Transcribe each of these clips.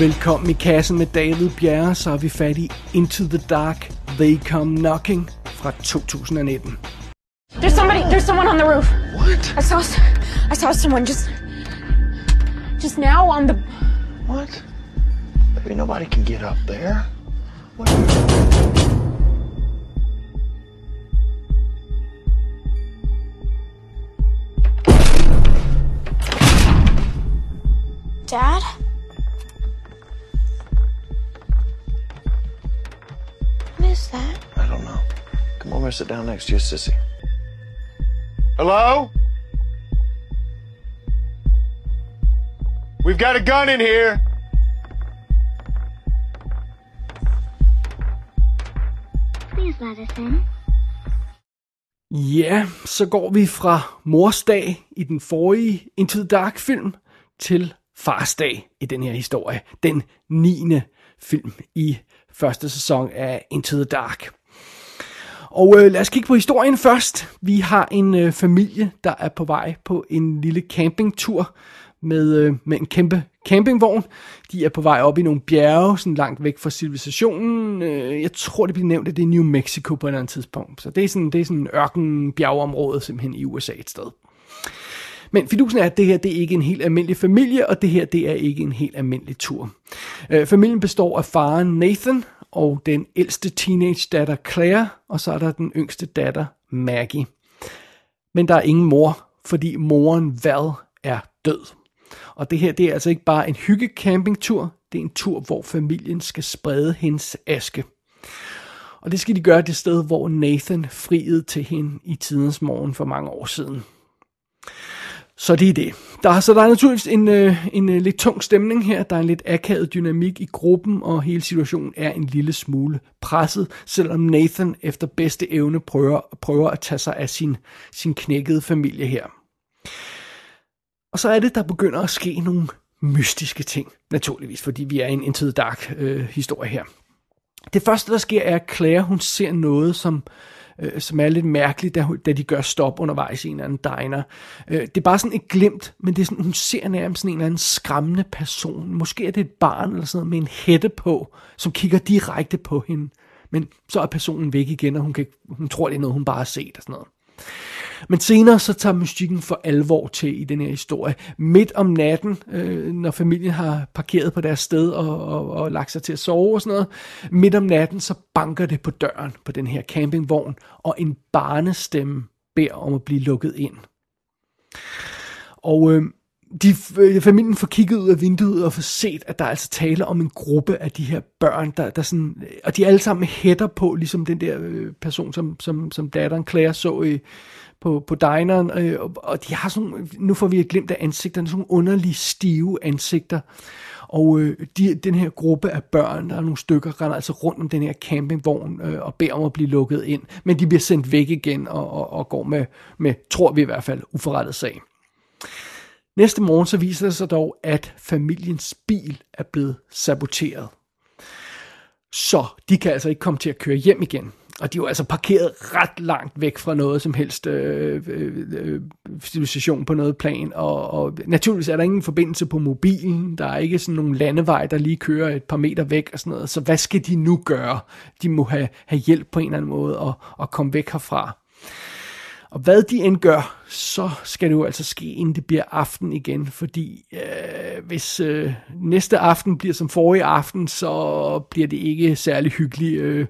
Velkommen i kassen med David Bjerre, så er vi fat i Into the Dark, They Come Knocking fra 2019. There's somebody, there's someone on the roof. What? I saw, s- I saw someone just, just now on the, What? Maybe nobody can get up there. What? Dad? And sit down next to your sissy. Hello? We've got a gun in here. Please let us in. Ja, så går vi fra morsdag i den forrige Into the Dark film til farsdag i den her historie. Den 9. film i første sæson af Into the Dark. Og øh, lad os kigge på historien først. Vi har en øh, familie, der er på vej på en lille campingtur med, øh, med en kæmpe campingvogn. De er på vej op i nogle bjerge, sådan langt væk fra civilisationen. Øh, jeg tror, det bliver nævnt, at det er New Mexico på et eller andet tidspunkt. Så det er sådan, det er sådan en ørken bjergeområde simpelthen i USA et sted. Men fidusen er, at det her det er ikke en helt almindelig familie, og det her det er ikke en helt almindelig tur. Øh, familien består af faren Nathan og den ældste teenage datter Claire, og så er der den yngste datter Maggie. Men der er ingen mor, fordi moren Val er død. Og det her det er altså ikke bare en hygge campingtur, det er en tur, hvor familien skal sprede hendes aske. Og det skal de gøre det sted, hvor Nathan friede til hende i tidens morgen for mange år siden. Så det er det. Der, så der er naturligvis en, øh, en øh, lidt tung stemning her. Der er en lidt akavet dynamik i gruppen, og hele situationen er en lille smule presset, selvom Nathan efter bedste evne prøver, prøver at tage sig af sin, sin knækkede familie her. Og så er det, der begynder at ske nogle mystiske ting, naturligvis, fordi vi er i en Into the Dark øh, historie her. Det første, der sker, er, at Claire, hun ser noget, som, øh, Øh, som er lidt mærkeligt, da, da de gør stop undervejs i en eller anden diner. Øh, det er bare sådan et glimt, men det er sådan, hun ser nærmest sådan en eller anden skræmmende person. Måske er det et barn eller sådan noget med en hætte på, som kigger direkte på hende. Men så er personen væk igen, og hun, kan, hun tror, det er noget, hun bare har set og sådan noget. Men senere så tager mystikken for alvor til i den her historie. Midt om natten, øh, når familien har parkeret på deres sted og, og, og lagt sig til at sove og sådan noget, midt om natten så banker det på døren på den her campingvogn, og en barnestemme beder om at blive lukket ind. Og øh, de, øh, familien får kigget ud af vinduet og får set, at der er altså tale om en gruppe af de her børn, der, der sådan, og de er alle sammen hætter på, ligesom den der øh, person, som, som, som datteren Claire så i, på, på dineren, øh, og, og de har sådan, nu får vi et glimt af ansigterne, sådan nogle underlige stive ansigter, og øh, de, den her gruppe af børn, der er nogle stykker, render altså rundt om den her campingvogn øh, og beder om at blive lukket ind, men de bliver sendt væk igen og, og, og går med, med, tror vi i hvert fald, uforrettet sag. Næste morgen så viser det sig dog, at familiens bil er blevet saboteret. Så de kan altså ikke komme til at køre hjem igen. Og de er jo altså parkeret ret langt væk fra noget som helst øh, øh, øh, civilisation på noget plan. Og, og naturligvis er der ingen forbindelse på mobilen. Der er ikke sådan nogen landevej, der lige kører et par meter væk og sådan noget. Så hvad skal de nu gøre? De må have, have hjælp på en eller anden måde og, og komme væk herfra. Og hvad de end gør, så skal det jo altså ske, inden det bliver aften igen, fordi øh, hvis øh, næste aften bliver som forrige aften, så bliver det ikke særlig hyggeligt. Øh,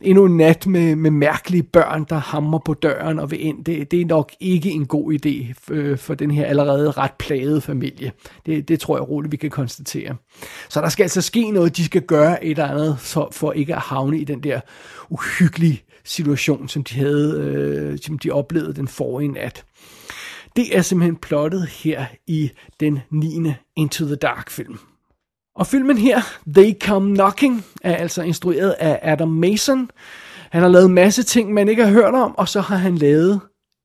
endnu en nat med, med mærkelige børn, der hammer på døren og vil ind, det, det er nok ikke en god idé for, for den her allerede ret plagede familie. Det, det tror jeg roligt, vi kan konstatere. Så der skal altså ske noget, de skal gøre et eller andet, for, for ikke at havne i den der uhyggelige situation, som de havde, øh, som de oplevede den forrige nat. Det er simpelthen plottet her i den 9. Into the Dark film. Og filmen her, They Come Knocking, er altså instrueret af Adam Mason. Han har lavet en masse ting, man ikke har hørt om, og så har han lavet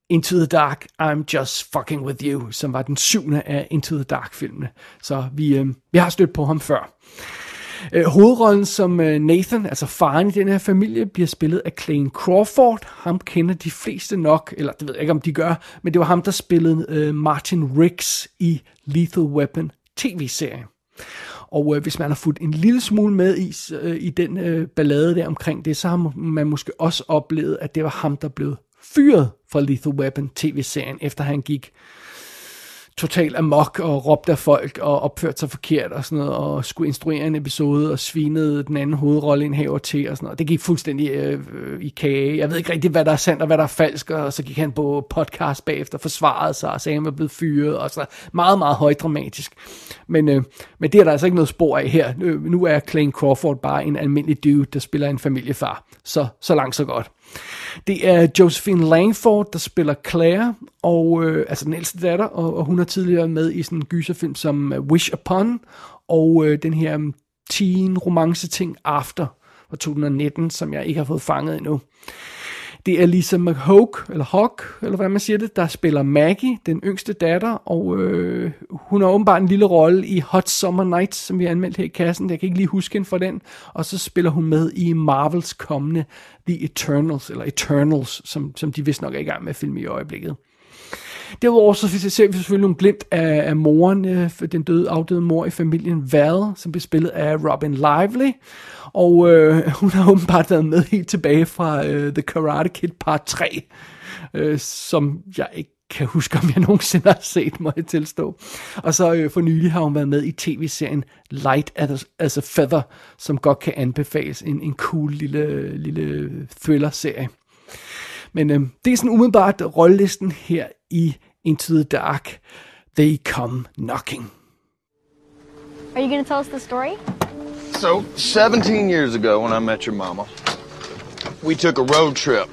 Into the Dark, I'm Just Fucking With You, som var den syvende af Into the Dark filmene. Så vi, øh, vi har stødt på ham før. Øh, hovedrollen som øh, Nathan, altså faren i den her familie, bliver spillet af Clayne Crawford. Ham kender de fleste nok, eller det ved jeg ikke, om de gør, men det var ham, der spillede øh, Martin Riggs i Lethal Weapon tv-serien. Og øh, hvis man har fulgt en lille smule med i, øh, i den øh, ballade der omkring det, så har man måske også oplevet, at det var ham, der blev fyret fra Lethal Weapon tv-serien, efter han gik totalt amok og råbte af folk og opførte sig forkert og sådan noget, og skulle instruere en episode og svinede den anden hovedrolleindhaver til og sådan noget. Det gik fuldstændig øh, i kage. Jeg ved ikke rigtig, hvad der er sandt og hvad der er falsk, og så gik han på podcast bagefter, forsvarede sig og sagde, at han var blevet fyret og så meget, meget højdramatisk. Men, øh, men det er der altså ikke noget spor af her. Øh, nu er Clayne Crawford bare en almindelig dude, der spiller en familiefar. Så, så langt så godt. Det er Josephine Langford, der spiller Claire, og, øh, altså den ældste datter, og, og hun har tidligere med i sådan en gyserfilm som øh, Wish Upon, og øh, den her mm, teen romance ting After fra 2019, som jeg ikke har fået fanget endnu. Det er Lisa McHawk, eller Hawk, eller hvad man siger det, der spiller Maggie, den yngste datter, og øh, hun har åbenbart en lille rolle i Hot Summer Nights, som vi har anmeldt her i kassen. Jeg kan ikke lige huske hende for den. Og så spiller hun med i Marvels kommende The Eternals, eller Eternals, som, som de vist nok er i gang med at filme i øjeblikket. Derudover så ser vi selvfølgelig nogle glimt af, af moren, øh, den døde, afdøde mor i familien Val, som bliver spillet af Robin Lively. Og øh, hun har åbenbart været med helt tilbage fra øh, The Karate Kid Part 3, øh, som jeg ikke kan huske, om jeg nogensinde har set, må jeg tilstå. Og så øh, for nylig har hun været med i tv-serien Light as, as a Feather, som godt kan anbefales. En, en cool lille, lille thriller-serie. Men øh, det er sådan umiddelbart rollelisten her i Into the Dark. Er they Come Knocking. Are you going to tell us the story? So, 17 years ago, when I met your mama, we took a road trip,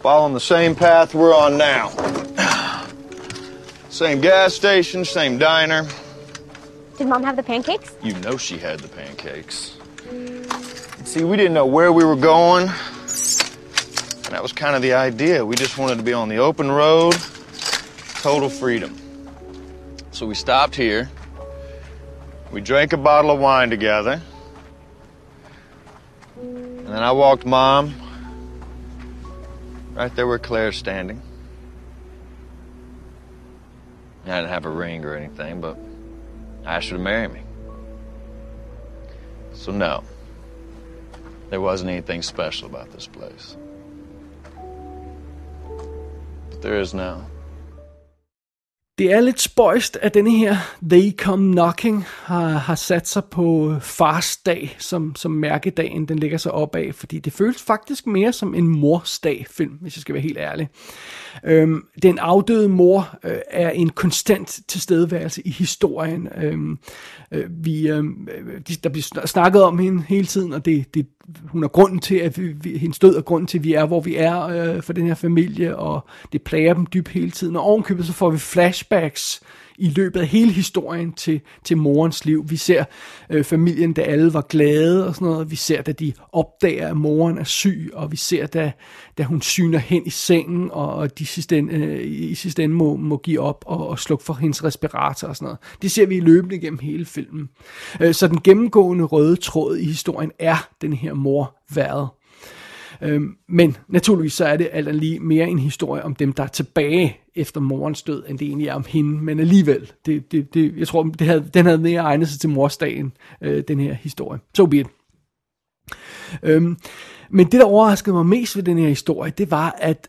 following the same path we're on now. Same gas station, same diner. Did mom have the pancakes? You know she had the pancakes. See, we didn't know where we were going. And that was kind of the idea. We just wanted to be on the open road, total freedom. So we stopped here. We drank a bottle of wine together. And then I walked mom right there where Claire's standing. I didn't have a ring or anything, but I asked her to marry me. So, no, there wasn't anything special about this place. There is now. Det er lidt spøjst, at denne her They Come Knocking har, har sat sig på fars dag som, som mærkedagen, den ligger sig op af, fordi det føles faktisk mere som en morsdag film, hvis jeg skal være helt ærlig. Øhm, den afdøde mor øh, er en konstant tilstedeværelse i historien. Øhm, øh, vi, øh, de, der bliver snakket om hende hele tiden, og det, det, hun er grunden til, at vi, vi, hendes død er grunden til, at vi er, hvor vi er øh, for den her familie, og det plager dem dybt hele tiden. Og ovenkøbet så får vi flash flashbacks i løbet af hele historien til, til morens liv. Vi ser øh, familien, da alle var glade og sådan noget. Vi ser, da de opdager, at moren er syg, og vi ser, da, da hun syner hen i sengen, og, og de sidste ende, øh, i sidste ende må, må give op og, og slukke for hendes respirator og sådan noget. Det ser vi løbende gennem hele filmen. Øh, så den gennemgående røde tråd i historien er den her mor været. Øhm, men naturligvis så er det alt lige mere en historie om dem, der er tilbage efter morens død, end det egentlig er om hende. Men alligevel, det, det, det, jeg tror, det havde, den havde mere egnet sig til morsdagen, øh, den her historie. So be it. Øhm, men det, der overraskede mig mest ved den her historie, det var, at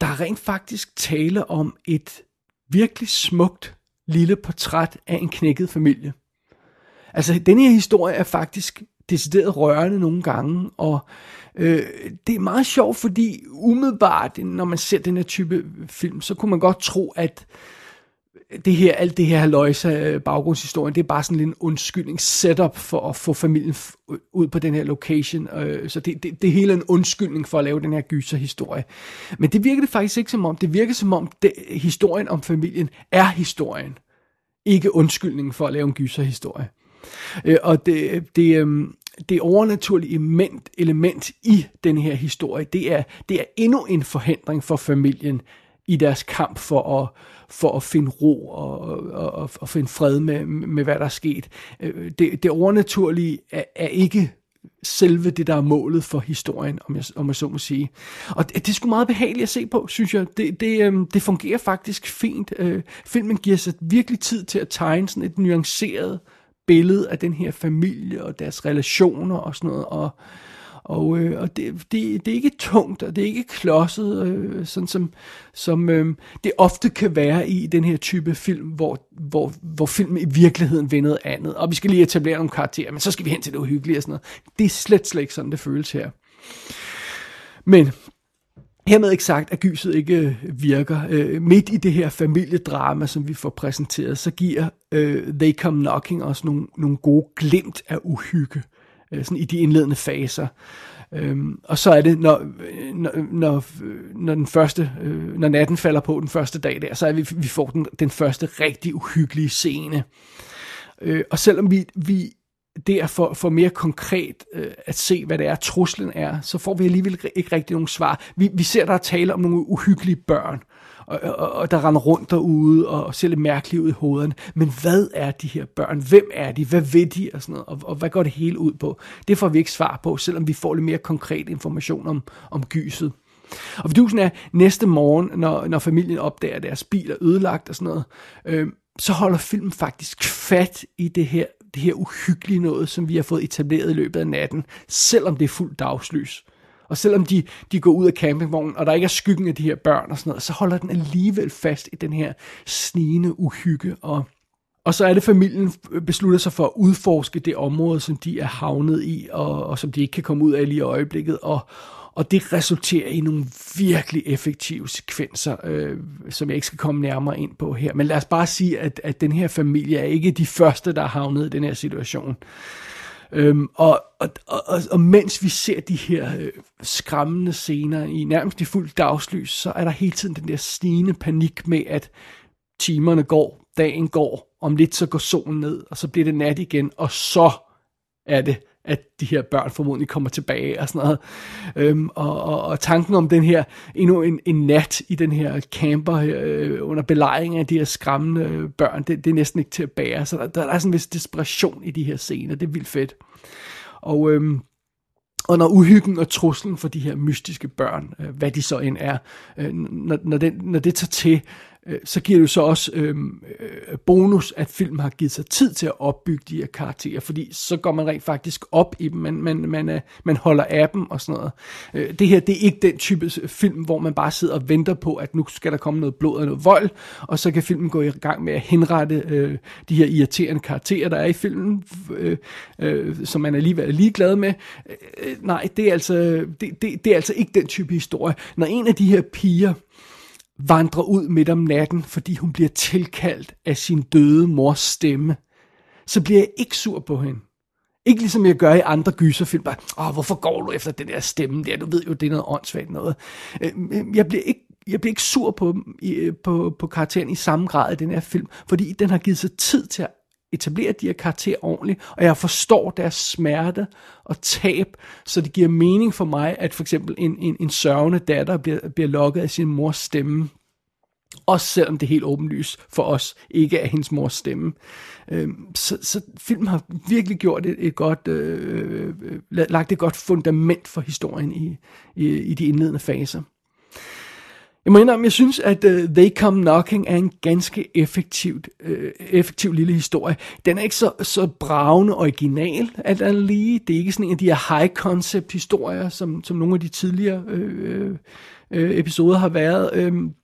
der rent faktisk tale om et virkelig smukt lille portræt af en knækket familie. Altså, den her historie er faktisk decideret rørende nogle gange, og øh, det er meget sjovt, fordi umiddelbart, når man ser den her type film, så kunne man godt tro, at det her, alt det her løjse øh, baggrundshistorien, det er bare sådan en undskyldning setup for at få familien øh, ud på den her location. Øh, så det, det, det hele en undskyldning for at lave den her gyserhistorie. Men det virker det faktisk ikke som om. Det virker som om, det, historien om familien er historien. Ikke undskyldningen for at lave en gyserhistorie. Øh, og det, det, øh, det overnaturlige element, element i den her historie, det er, det er endnu en forhindring for familien i deres kamp for at, for at finde ro og, og, og, og finde fred med, med, hvad der er sket. Øh, det, det overnaturlige er, er ikke selve det, der er målet for historien, om jeg, om jeg så må sige. Og det, det er sgu meget behageligt at se på, synes jeg. Det, det, øhm, det fungerer faktisk fint. Øh, filmen giver sig virkelig tid til at tegne sådan et nuanceret billede af den her familie og deres relationer og sådan noget, og, og, øh, og det, det, det er ikke tungt, og det er ikke klodset, øh, sådan som, som øh, det ofte kan være i den her type film, hvor, hvor, hvor filmen i virkeligheden vil noget andet. Og vi skal lige etablere nogle karakterer, men så skal vi hen til det uhyggelige og sådan noget. Det er slet, slet ikke sådan, det føles her. Men Hermed ikke sagt, at gyset ikke øh, virker. Øh, midt i det her familiedrama, som vi får præsenteret, så giver øh, They Come Knocking os nogle, nogle gode glimt af uhygge, øh, sådan i de indledende faser. Øhm, og så er det, når, når, når, når den første, øh, når natten falder på den første dag der, så er vi, vi får den, den første rigtig uhyggelige scene. Øh, og selvom vi, vi der for, for mere konkret øh, at se, hvad det er, truslen er, så får vi alligevel ikke rigtig nogen svar. Vi, vi ser, der er tale om nogle uhyggelige børn, og, og, og der render rundt derude og ser lidt mærkeligt ud i hovederne. Men hvad er de her børn? Hvem er de? Hvad ved de? Og, sådan noget, og, og hvad går det hele ud på? Det får vi ikke svar på, selvom vi får lidt mere konkret information om, om gyset. Og vidusen er, næste morgen, når, når familien opdager, at deres bil er ødelagt og sådan noget, øh, så holder filmen faktisk fat i det her det her uhyggelige noget, som vi har fået etableret i løbet af natten, selvom det er fuldt dagslys. Og selvom de, de går ud af campingvognen, og der ikke er skyggen af de her børn og sådan noget, så holder den alligevel fast i den her snigende uhygge. Og, og så er det, familien beslutter sig for at udforske det område, som de er havnet i, og, og som de ikke kan komme ud af lige i øjeblikket. Og, og det resulterer i nogle virkelig effektive sekvenser, øh, som jeg ikke skal komme nærmere ind på her. Men lad os bare sige, at, at den her familie er ikke de første, der har havnet i den her situation. Øhm, og, og, og, og mens vi ser de her øh, skræmmende scener i nærmest i fuld dagslys, så er der hele tiden den der stigende panik med, at timerne går, dagen går, om lidt så går solen ned, og så bliver det nat igen, og så er det at de her børn formodentlig kommer tilbage og sådan noget. Øhm, og, og, og tanken om den her, endnu en, en nat i den her camper øh, under belejring af de her skræmmende øh, børn, det, det er næsten ikke til at bære. Så der, der er sådan en vis desperation i de her scener, det er vildt fedt. Og, øhm, og når uhyggen og truslen for de her mystiske børn, øh, hvad de så end er, øh, når, når, den, når det tager til, Øh, så giver det jo så også øhm, øh, bonus, at filmen har givet sig tid til at opbygge de her karakterer, fordi så går man rent faktisk op i dem, man, man, man, øh, man holder af dem og sådan noget. Øh, det her, det er ikke den type film, hvor man bare sidder og venter på, at nu skal der komme noget blod og noget vold, og så kan filmen gå i gang med at henrette øh, de her irriterende karakterer, der er i filmen, øh, øh, som man alligevel er ligeglad med. Øh, nej, det er, altså, det, det, det er altså ikke den type historie. Når en af de her piger, vandrer ud midt om natten, fordi hun bliver tilkaldt af sin døde mors stemme, så bliver jeg ikke sur på hende. Ikke ligesom jeg gør i andre gyserfilm, bare, Åh, hvorfor går du efter den der stemme der, du ved jo, det er noget åndssvagt noget. Øh, jeg bliver ikke jeg bliver ikke sur på, øh, på, på karakteren i samme grad i den her film, fordi den har givet sig tid til at etablere de her karakterer ordentligt, og jeg forstår deres smerte og tab, så det giver mening for mig, at for eksempel en, en, en sørgende datter bliver, bliver lokket af sin mors stemme, også selvom det er helt åbenlyst for os ikke er hendes mors stemme. Øhm, så, så filmen har virkelig gjort et, et godt, øh, øh, øh lagt et godt fundament for historien i, i, i de indledende faser. Jeg må indrømme, jeg synes, at uh, They Come Knocking er en ganske effektivt, uh, effektiv lille historie. Den er ikke så, så bravende original, at den lige. Det er ikke sådan en af de her high concept historier, som, som nogle af de tidligere uh, uh, episoder har været um,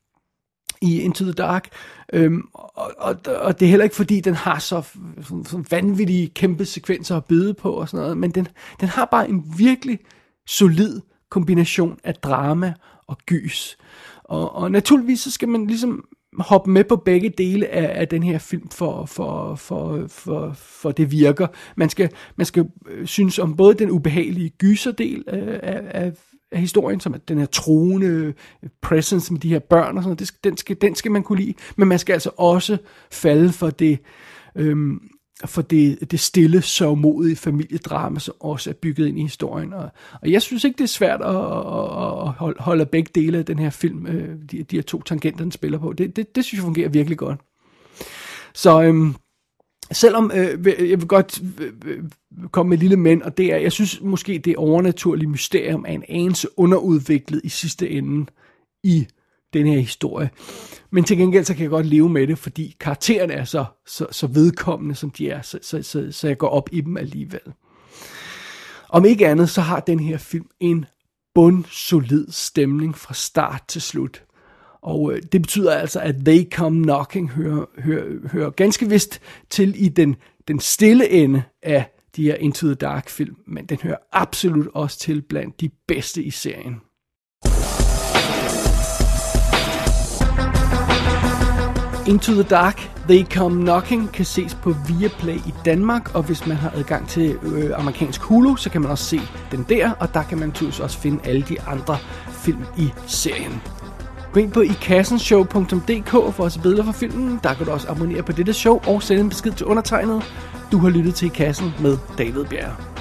i Into the Dark. Um, og, og, og det er heller ikke fordi, den har så, så, så vanvittige kæmpe sekvenser at byde på og sådan noget, men den, den har bare en virkelig solid kombination af drama og gys. Og, og naturligvis så skal man ligesom hoppe med på begge dele af, af den her film, for, for, for, for, for det virker. Man skal, man skal øh, synes om både den ubehagelige gyserdel af, af, af historien, som er den her troende øh, presence med de her børn og sådan noget, det skal, den, skal, den skal man kunne lide, men man skal altså også falde for det øhm, for det, det stille, sørgmodige familiedrama, som også er bygget ind i historien. Og, og jeg synes ikke, det er svært at, at, at holde begge dele af den her film, øh, de, de her to tangenter, den spiller på. Det, det, det synes jeg fungerer virkelig godt. Så øhm, selvom øh, jeg vil godt øh, øh, komme med et lille men, og det er, jeg synes måske, det overnaturlige mysterium er en anelse underudviklet i sidste ende i den her historie. Men til gengæld så kan jeg godt leve med det, fordi karaktererne er så, så, så vedkommende, som de er, så, så, så, så jeg går op i dem alligevel. Om ikke andet, så har den her film en bundsolid stemning fra start til slut. Og øh, det betyder altså, at They Come Knocking hører, hører, hører ganske vist til i den, den stille ende af de her Into the Dark film, men den hører absolut også til blandt de bedste i serien. Into the Dark, They Come Knocking kan ses på Viaplay i Danmark, og hvis man har adgang til øh, amerikansk Hulu, så kan man også se den der, og der kan man naturligvis også finde alle de andre film i serien. Gå ind på ikassenshow.dk for at se billeder fra filmen. Der kan du også abonnere på dette show og sende en besked til undertegnet. Du har lyttet til I Kassen med David Bjerg.